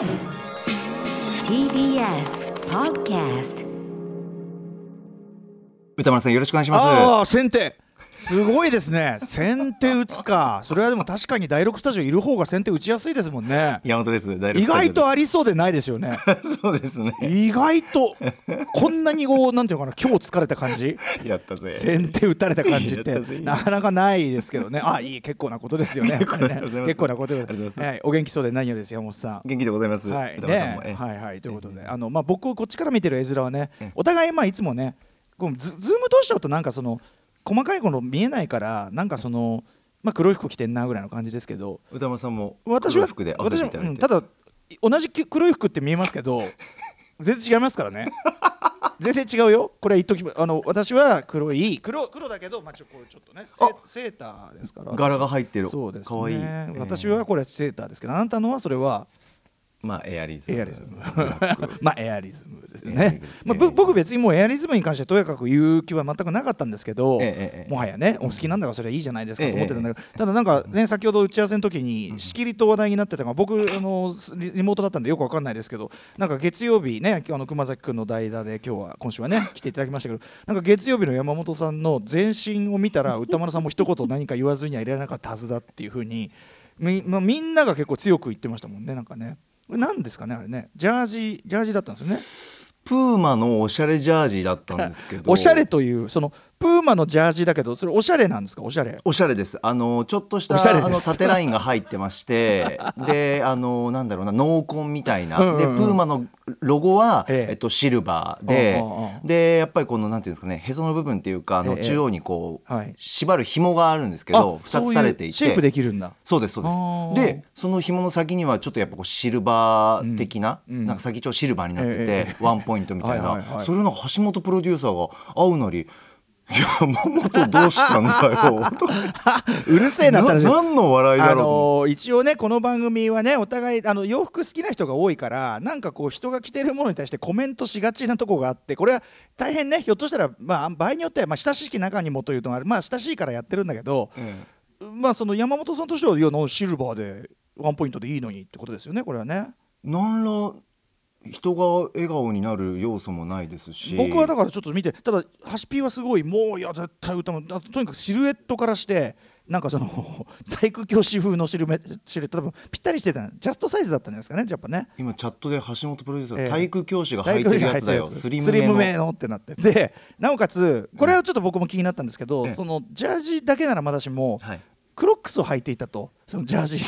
TBS Podcast 歌丸さんよろしくお願いします。ああ先手すごいですね。先手打つか。それはでも確かに第6スタジオいる方が先手打ちやすいですもんね。山本です。意外とありりそうでないですよね。そうですね。意外とこんなにこうなんていうのかな今日疲れた感じ。やったぜ。先手打たれた感じってなかなかないですけどね。あいい結構なことですよね。結構なことです。はい。お元気そうで何よりです山本さん。元気でございます。はい。ね。えはいはい。ということで。あのまあ僕こっちから見てる絵面はねえ。お互いまあいつもねこうズズーム通しちゃうとなんかその細かいもの見えないからなんかそのまあ黒い服着てんなぐらいの感じですけど歌丸さんも私は黒い服で合わせていただいてうんただ同じき黒い服って見えますけど 全然違いますからね。全然違うよ。これは言っときまあの私は黒い黒黒だけどまあちょこうちょっとねセーターですから。柄が入ってる。そうですかわいい、私はこれセーターですけどあなたのはそれはまあエアリズム。エアリズム。まあエアリズムですね。ム。まあ、ぶ僕別にもうエアリズムに関してとやかく言う気は全くなかったんですけど、もはやねお好きなんだからそれはいいじゃないですかと思ってたんだけど、えただなんか前先ほど打ち合わせの時にしきりと話題になってたのが僕あのリリモートだったんでよくわかんないですけどなんか月曜日ねあの熊崎君の代打で今日は今週はね 来ていただきましたけどなんか月曜日の山本さんの全身を見たら歌丸さんも一言何か言わずにはいられなかったはずだっていうふうにみ,、まあ、みんなが結構強く言ってましたもんねなんかね。これ何ですかねあれね。ジャージジャージだったんですよね。プーマのおしゃれジャージだったんですけど。おしゃれというそのプーマのジャージだけどそれおしゃれなんですか？おしゃれ。おしゃれです。あのちょっとしたおしあの縦ラインが入ってまして であのなんだろうな濃紺みたいな、うんうんうん。でプーマのロゴは、ええ。えっと、シルバーで、うんでやっぱりこのなんていうんですかねへその部分っていうかあの、ええ。中央にこう、はい。縛る紐があるんですけど2つされていて。そうできるんだ。そうですそうです。でその紐の先にはちょっとやっぱこうシルバー的な、うん。うん。なんか先っちょシルバーになってて、えワンポイントみたいな。はい。それの橋本プロデューサーが会うなり「山本どうしたんだよ」うるせえなって話な何の笑いあだろうと。思のー一応ねこの番組はねお互いあの洋服好きな人が多いからなんかこう人が着てるものに対してコメントしがちなとこがあってこれは大変ねひょっとしたら、まあ、場合によっては、まあ、親しき中にもというのがあるまあ親しいからやってるんだけど、う、えまあその山本さんとしてはいやなシルバーでワンポイントでいいのにってことですよねこれはね。え何ら人が笑顔になる要素もないですし。僕はだからちょっと見てただハシピーはすごいもういや絶対歌もだとにかくシルエットからしてなんかその 体育教師風のシルメシルエット多分ぴったりしてたジャストサイズだったんじゃないですかねやっぱね。今チャットで橋本プロデューサー、ええ。体育教師が履いてるやつだよ。スリムスリムめのってなって。でなおかつこれはちょっと僕も気になったんですけど、ええ。そのジャージだけならまだしも、はいクロックスを履いていたと。そのジャージ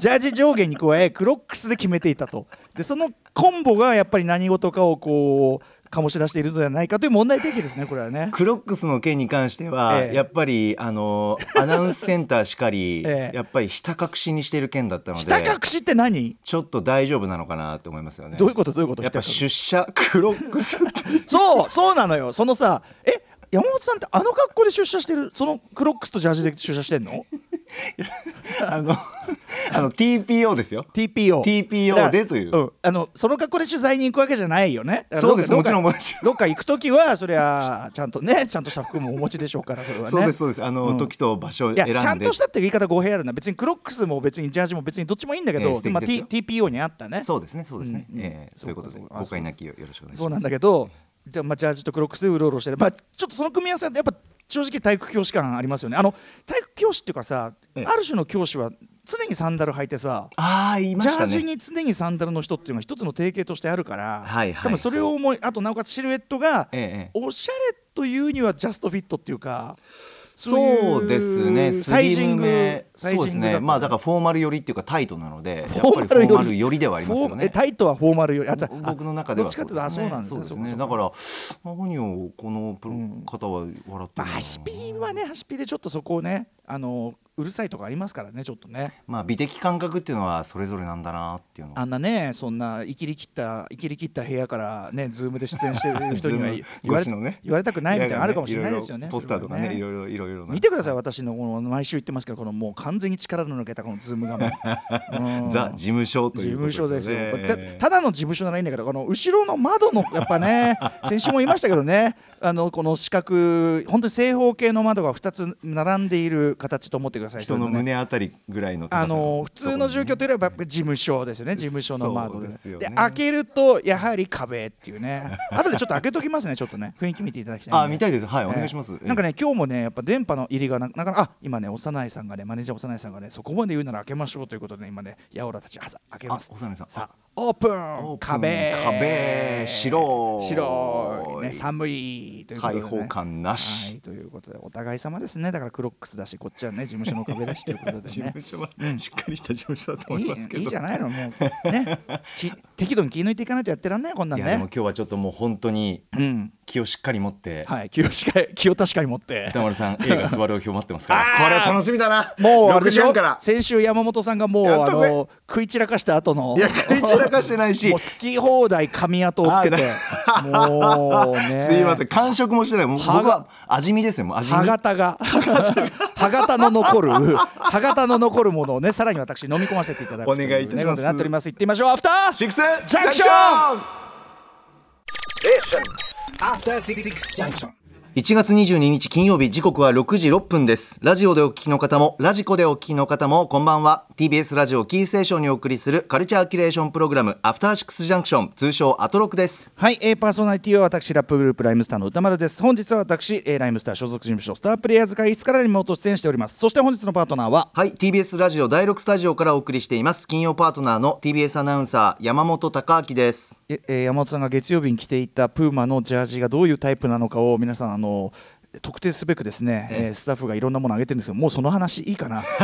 ジャージ上下に加えクロックスで決めていたと。でそのコンボがやっぱり何事かをこう醸し出しているのではないかという問題提起ですねこれはね。クロックスの件に関しては、ええ。やっぱりあのアナウンスセンターしかり、ええ。やっぱりひた隠しにしている件だったのひたで隠しって何？ちょっと大丈夫なのかなと思いますよね。どういうこと？どういうこと？やっぱ出社クロックスって。そうそうなのよ。そのさえ山本さんってあの格好で出社してるそのクロックスとジャージで出社してんの？あの あの TPO ですよ。TPO TPO でという。うん、あのその格好で取材に行くわけじゃないよね。そうです。もちろんどっか行く時はそりゃちゃんとねちゃんとした服もお持ちでしょうからそれはね。そうですそうです。あの、うん。時と場所を選んで。ちゃんとしたって言い方語弊あるな。別にクロックスも別にジャージも別にどっちもいいんだけど、ええ素敵まあ、T- TPO にあったね。そうですねそうですね、うんうん。ええそういうことで誤解なきよよろしくお願いします。そうなんだけどじゃあまあジャージとクロックスでうろうろしてる、まあ、ちょっとその組み合わせはやっぱ正直体育教師感ありますよね。あの体育教師っていうかさ、ええ。ある種の教師は常にサンダル履いてさあいまジャージに常にサンダルの人っていうのが一つの定型としてあるから、はいはい多分それを思いあとなおかつシルエットが、ええええ。おしゃれというにはジャストフィットっていうかそうですね。サイジングそうですね。まあだからフォーマル寄りっていうかタイトなのでやっフォーマル寄りぱりフォーマル寄りではありますよね。タイトはフォーマルより。僕の中ではそうなんですね。そうですね。だから何をこの方は笑ってるまあ、のハシピーはねハシピーでちょっとそこをねあのうるさいとかありますからねちょっとね。まあ美的感覚っていうのはそれぞれなんだなっていうのあんなねそんな生きりきった生きりきった部屋からねズームで出演してる人には 言われね。言われたくないみたいなのあるかもしれないですよねろろポスターとかねそれはいろいろいろいろな。見てください私のこの毎週言ってますけどこのもう完全に力の抜けたこのズーム画面う。ん ザ事務所と事いうこと務所ですよ、ねたただの事務所ならいいんだけどこの後ろの窓のやっぱね 先週も言いましたけどねあのこの四角本当に正方形の窓が2つ並んでいる形と思ってください。人の胸あたりぐらいの高あさの普通の住居といえばやっぱ事務所ですよね事務所の窓で。ね。で開けるとやはり壁っていうね。後でちょっと開けときますねちょっとね。雰囲気見ていただきたいあ見たいです。はいお願いします。なんかね今日もねやっぱ電波の入りがななかなかあ今ね幼いさんがねマネージャー幼いさんがねそこまで言うなら開けましょうということでね今ね八百良たち開けます。あ幼いさん。さあオープン。壁。壁。白い。白い。ね寒いということで、ね、開放感なし。はいということでお互い様ですね。だからクロックスだしこっちはね 事務所の壁だしということで事ね務所はしっかりした事務所だと思いますけど。いいいいじゃないのもうねき適度に気抜いていかないとやってらんないこんなんいやでもね今日はちょっともう本当にうん気をしっかり持って。はい気をしか気を確かに持って。歌丸さん 映画「スワロー表」待ってますから。これは楽しみだな。6もうあれでしょ？時半から。先週山本さんがもうあの食い散らかした後の。いや食い散らかしてないし。もう好き放題髪跡をつけて。もうね。すいません。完食もしてない。もう僕は味見ですよ。もう味見。歯型が。歯型の残る歯型の残るものをねさらに私飲み込ませていただくお願いいたします。なっております。行ってみましょう。アフターシックスジャンクション After Six Junction. 1月22日金曜日時刻は6時6分です。ラジオでお聞きの方もラジコでお聞きの方もこんばんは。TBS ラジオキーステーションにお送りするカルチャーキュレーションプログラムアフターシックスジャンクション通称アトロクです。はい、えー、パーソナリティは私ラップグループライムスターの歌丸です。本日は私、えー、ライムスター所属事務所スタープレイヤーズ会議室からリモート出演しております。そして本日のパートナーははい TBS ラジオ第6スタジオからお送りしています。金曜パートナーの TBS アナウンサー山本貴明です。ええー山本さんが月曜日に着ていたプーマのジャージがどういうタイプなのかを皆さんあの特定すべくですね、えースタッフがいろんなものを上げてるんですけどもうその話いいかな。た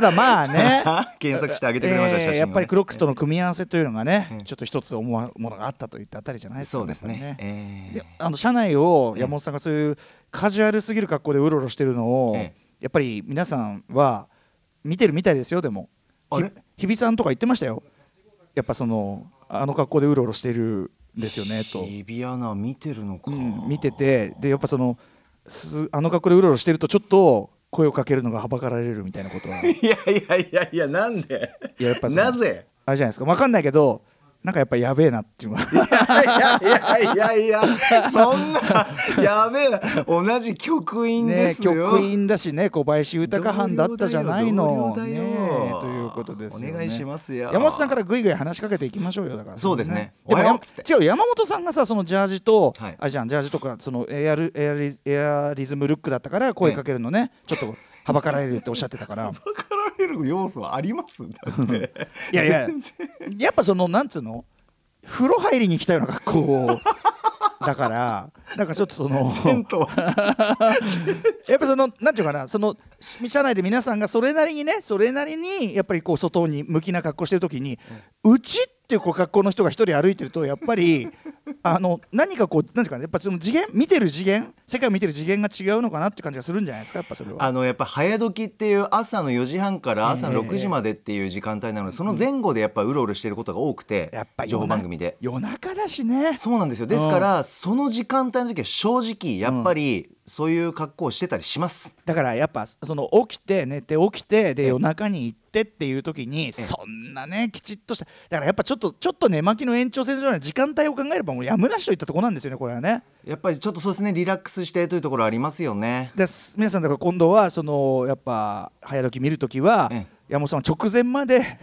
だまあね 検索してあげてくれました、えーやっぱりクロックスとの組み合わせというのがね、ちょっと一つ思うものがあったといったあたりじゃないですかそうですね。えーであの社内を山本さんがそういうカジュアルすぎる格好でうろうろしてるのを、ええ。やっぱり皆さんは見てるみたいですよでも日比さんとか言ってましたよやっぱそのあの格好でうろうろしてるんですよねと、日比アナ見てるのか、うん見ててでやっぱそのすあの格好でうろうろしてるとちょっと声をかけるのがはばかられるみたいなことは。いやいやいやいやなんで？いややっぱなぜ？あれじゃないですか分かんないけどなんかやっぱやべえなっていうの。が いやいやいやいやそんなやべえな。同じ局員でねすよ、局員だしね小林豊藩だったじゃないの。ねということですよね。お願いしますよ。山本さんからぐいぐい話しかけていきましょうよだから。そうですね。でも違う山本さんがさそのジャージと、はい。あれじゃんジャージとかそのエアルエアリエアリズムルックだったから声かけるのね、ちょっとはばかられるっておっしゃってたから。分かられる要素はありますだって。いやいややっぱそのなんつうの？風呂入りに来たような格好だからなんかちょっとそのやっぱそのなんていうかなその社内で皆さんがそれなりにねそれなりにやっぱりこう外に向きな格好してる時に、うちっていうこう格好の人が一人歩いてるとやっぱりあの何かこうなんていうかなやっぱその次元見てる次元世界を見てる次元が違うのかなっていう感じがするんじゃないですかやっぱそれは。あのやっぱ早時っていう朝の4時半から朝ええ6時までっていう時間帯なので、その前後でやっぱうろうろしてることが多くてやっぱり情報番組で。夜中だしね。そうなんですよ。ですから、その時間帯の時は正直やっぱりそういう格好をしてたりします、だからやっぱその起きて寝て起きてで夜中に行ってっていう時にそんなねきちっとした。だからやっぱちょっとちょっと寝巻きの延長線上の時間帯を考えればもうやむなしといったところなんですよねこれはね。やっぱりちょっとそうですねリラックスしてというところありますよね。です。皆さんだから今度はそのやっぱ早時見るときはええ。山本さんは直前まで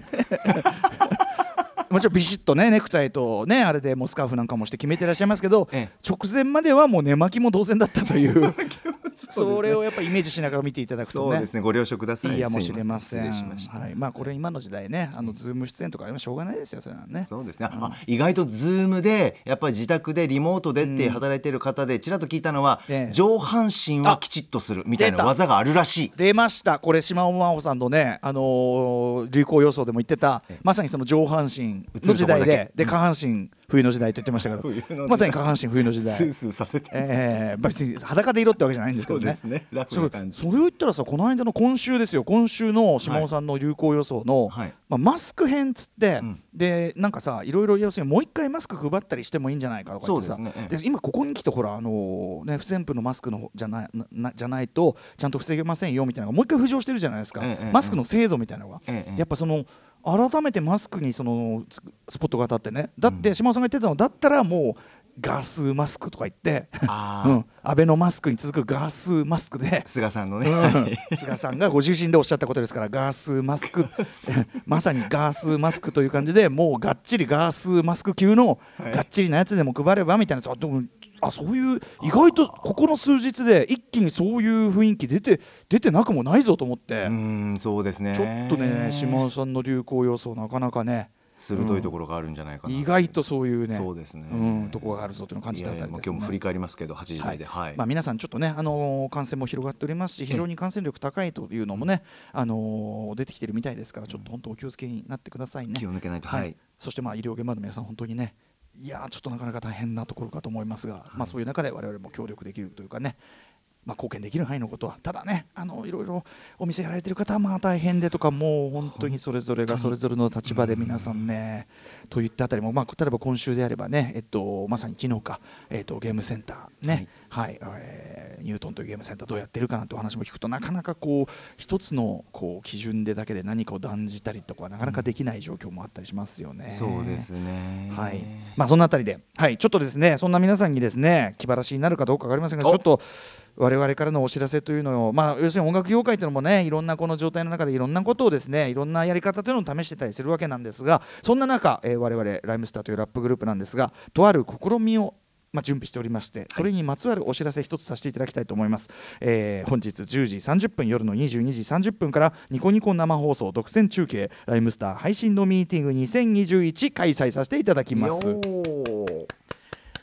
もちろんビシッとねネクタイとねあれでもうスカーフなんかもして決めてらっしゃいますけど、ええ。直前まではもう寝巻きも同然だったという それをやっぱイメージしながら見ていただくとねそうですね。ご了承ください。いいやもしれません。はい、まあこれ今の時代ね、あのズーム出演とかあれもしょうがないですよ、それはね。そうですね、あ意外とズームでやっぱり自宅でリモートでって働いてる方でちらっと聞いたのは、ええ。上半身はきちっとするみたいな技があるらしい。出ました、これしまおまほさんのね、あのー流行予想でも言ってた、まさにその上半身の時代でけ、で下半身冬の時代と言ってましたけど、代。まさに下半身冬の時代。スー。スーさせて、えー、別に裸でいろってわけじゃないんですけどね。そうですね。ラフな感じ。それを言ったらさ、この間の今週ですよ、今週のしまおさんの流行予想の、はい。まあ、マスク編っつって、うん。でなんかさいろいろ要するにもう一回マスク配ったりしてもいいんじゃないかとか言ってさ。そうですね。ええで今ここに来てほらあのね不織布のマスクのじゃないななじゃないとちゃんと防げませんよみたいなのがもう一回浮上してるじゃないですか、ええマスクの精度みたいなのが、ええ。やっぱその改めてマスクにそのススポットが当たってね。だって島尾さんが言ってたのだったらもうガースマスクとか言って、うん、安倍のマスクに続くガースマスクで。菅さんのね、うん。菅さんがご自身でおっしゃったことですからガースマスク。まさにガースマスクという感じでもうがっちりガースマスク級のはい。がっちりなやつでも配ればみたいな。あでもあそういう意外とここの数日で一気にそういう雰囲気出て出てなくもないぞと思って、うーんそうですね。ちょっとね島尾さんの流行予想なかなかね鋭いところがあるんじゃないかな、意外とそういうねそうですね。うん、ところがあるぞというのを感じいたあたりです、ね、今日も振り返りますけど8時台で。はい、まあ、皆さんちょっとね、あのー感染も広がっておりますし非常に感染力高いというのもね、あのー出てきてるみたいですからちょっと本当お気をつけになってくださいね。気を抜けないと。はい。はい。そしてまあ医療現場の皆さん本当にねいやーちょっとなかなか大変なところかと思いますが、まあ、そういう中で我々も協力できるというかねまあ、貢献できる範囲のことはただねあのいろいろお店やられてる方はまあ大変でとかもう本当にそれぞれがそれぞれの立場で皆さんねといったあたりも、まあ、例えば今週であればね、えっと、まさに昨日か、えっと、ゲームセンターね、はい。えーニュートンというゲームセンターどうやってるかなというお話も聞くとなかなかこう一つのこう基準でだけで何かを断じたりとかはなかなかできない状況もあったりしますよね。そうですね。はい、まあそんなあたりで、はい、ちょっとですね、そんな皆さんにですね、気晴らしになるかどうかわかりませんが、お。ちょっと我々からのお知らせというのを、まあ要するに音楽業界というのもね、いろんなこの状態の中でいろんなことをですね、いろんなやり方というのを試してたりするわけなんですが、そんな中、えー我々ライムスターというラップグループなんですが、とある試みをまあ、準備しておりましてそれにまつわるお知らせ一つさせていただきたいと思います、えー本日10時30分夜の22時30分からニコニコ生放送独占中継ライムスター配信のミーティング2021開催させていただきます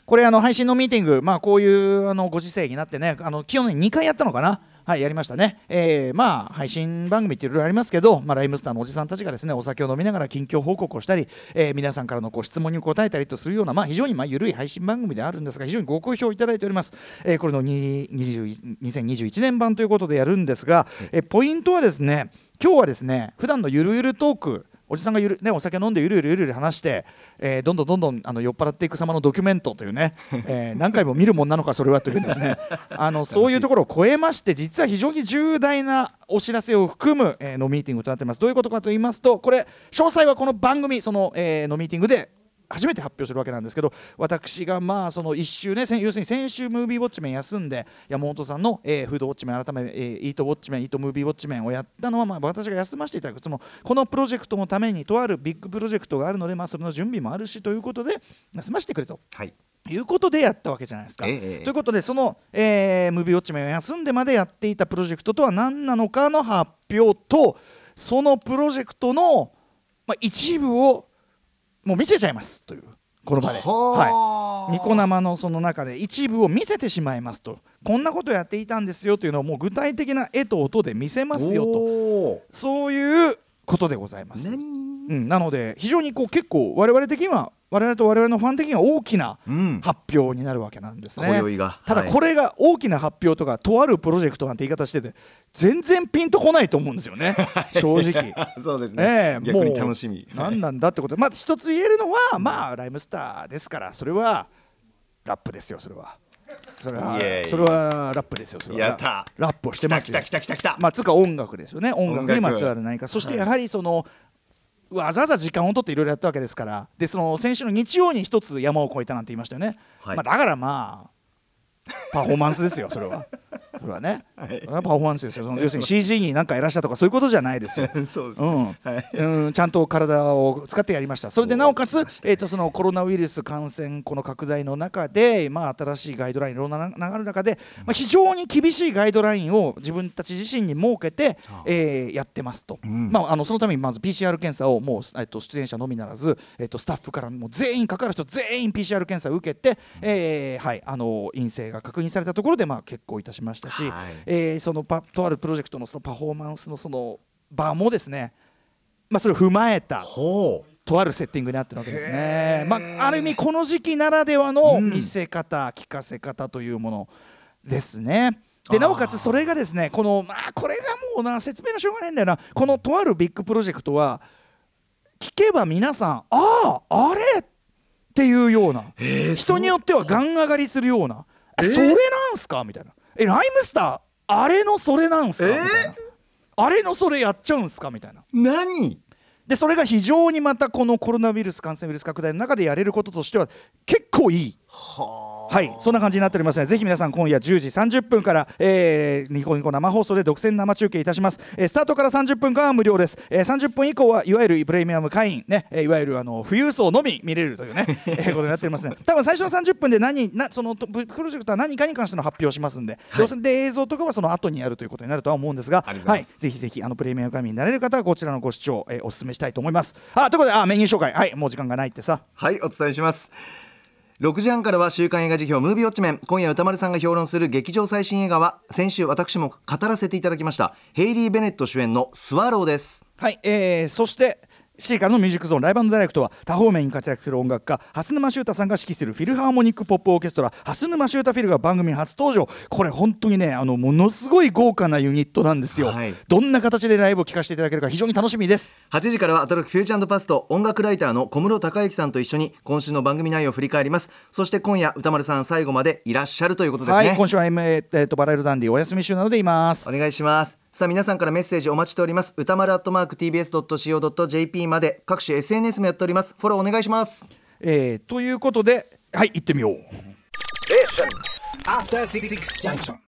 これあの配信のミーティング、まあ、こういうあのご時世になってねあの去年2回やったのかな？はい、やりましたね。えーまあ、配信番組っていろいろありますけど、まあ、ライムスターのおじさんたちがですね、お酒を飲みながら近況報告をしたり、えー皆さんからのご質問に答えたりとするような、まあ、非常にまあ緩い配信番組であるんですが、非常にご好評いただいております。えーこれの20 2021年版ということでやるんですが、えポイントはですね、今日はですね、普段のゆるゆるトーク、おじさんがゆる、ね、お酒飲んでゆるゆるゆるゆる話して、えーどんどんどんどんあの酔っ払っていく様のドキュメントというね、えー何回も見るもんなのかそれはというですね。あのそういうところを超えまして実は非常に重大なお知らせを含む、えーのミーティングとなっています。どういうことかと言いますとこれ詳細はこの番組その、えーのミーティングで初めて発表するわけなんですけど私がまあその1週ね先要するに先週ムービーウォッチメン休んで山本さんの、えーフードウォッチメン改め、えーイートウォッチメンイートムービーウォッチメンをやったのは、まあ、私が休ませていただくそのこのプロジェクトのためにとあるビッグプロジェクトがあるので、まあ、それの準備もあるしということで休ませてくれと。はいいうことでやったわけじゃないですか。ええええということでその、えームービーウォッチメンを休んでまでやっていたプロジェクトとは何なのかの発表とそのプロジェクトの、まあ、一部をもう見せちゃいますというこの場で。はい。ニコ生のその中で一部を見せてしまいますと。こんなことやっていたんですよというのをもう具体的な絵と音で見せますよと。おそういうことでございます。うん、なので非常にこう結構我々的には我々と我々のファン的には大きなうん。発表になるわけなんですね。今宵が。ただはい。これが大きな発表とかとあるプロジェクトなんて言い方してて全然ピンとこないと思うんですよね。正直。そうですね、ええ逆にもう楽しみ。何なんだってこと。でまあ一つ言えるのはまあライムスターですからそれはラップですよそれは。それはそれはラップですよそれは。やった。ラップをしてますよ。まあつうか音楽ですよね。音楽にまつわる何か。そしてやはりその、わざわざ時間を取っていろいろやったわけですから。でその先週の日曜に一つ山を越えたなんて言いましたよね、はい。まあ、だからまあパフォーマンスですよそれはそれはね、はい。パフォーマンスですよ。その要するに CG に何かやらしたとかそういうことじゃないですよ。そうですね、うん。ちゃんと体を使ってやりました。それでなおかつ、えー、とそのコロナウイルス感染この拡大の中で、まあ、新しいガイドラインいろんな流れる中で、まあ、非常に厳しいガイドラインを自分たち自身に設けて、えーやってますと、ん。まあ、あのそのためにまず PCR 検査をもう、えー、と出演者のみならず、えー、とスタッフからもう全員かかる人全員 PCR 検査を受けて、えーはい、あの陰性が確認されたところで、まあ、結構いたしました。し、はい。えーそのパとあるプロジェクトのそのパフォーマンスのその場もですねまあ、それを踏まえたほう。とあるセッティングになってるわけですね。まあ、ある意味この時期ならではの見せ方、聞かせ方というものですね。でなおかつそれがですねこのまあこれがもうな説明のしょうがないんだよな。このとあるビッグプロジェクトは聞けば皆さんあああれっていうような人によってはガン上がりするようなえそれなんすか？みたいなえライムスターあれのそれなんすか？みたいな。あれのそれやっちゃうんすか？みたいな。何？でそれが非常にまたこのコロナウイルス感染ウイルス拡大の中でやれることとしては結構いい。はい、そんな感じになっておりますので、ぜひ皆さん、今夜10時30分から、えーニコニコ生放送で独占生中継いたします。えースタートから30分間は無料です。えー30分以降はいわゆるプレミアム会員、ね、えーいわゆるあの富裕層のみ見れるというね、えーことになっておりますね。多分最初の30分で何、なそのとププロジェクトは何かに関しての発表をしますんで、どうせで映像とかはその後にやるということになるとは思うんですが、ありがとうございぜひぜひあのプレミアム会員になれる方はこちらのご視聴、えーお勧めしたいと思います。あということで、あメニュー紹介、はい、もう時間がないってさ。はいお伝えします6時半からは週刊映画辞表ムービーウォッチメン。今夜宇多丸さんが評論する劇場最新映画は先週私も語らせていただきましたヘイリー・ベネット主演のスワローです。はい、えー、そして7時からのミュージックゾーンライブダイレクトは多方面に活躍する音楽家蓮沼執太さんが指揮するフィルハーモニックポップオーケストラ蓮沼執太フィルが番組に初登場。これ本当にねあのものすごい豪華なユニットなんですよ、はい。どんな形でライブを聴かせていただけるか非常に楽しみです。8時からはアトロックフューチャーパスト音楽ライターの小室孝之さんと一緒に今週の番組内容を振り返ります。そして今夜歌丸さん最後までいらっしゃるということですね、はい今週は、M えーえーとバラエルダンディお休み週なのでいます。お願いしますさあ皆さんからメッセージお待ちしております。歌丸アットマーク TBS.CO.JP まで。各種 SNS もやっております。フォローお願いします。えーということではい行ってみよう。After Six Junction.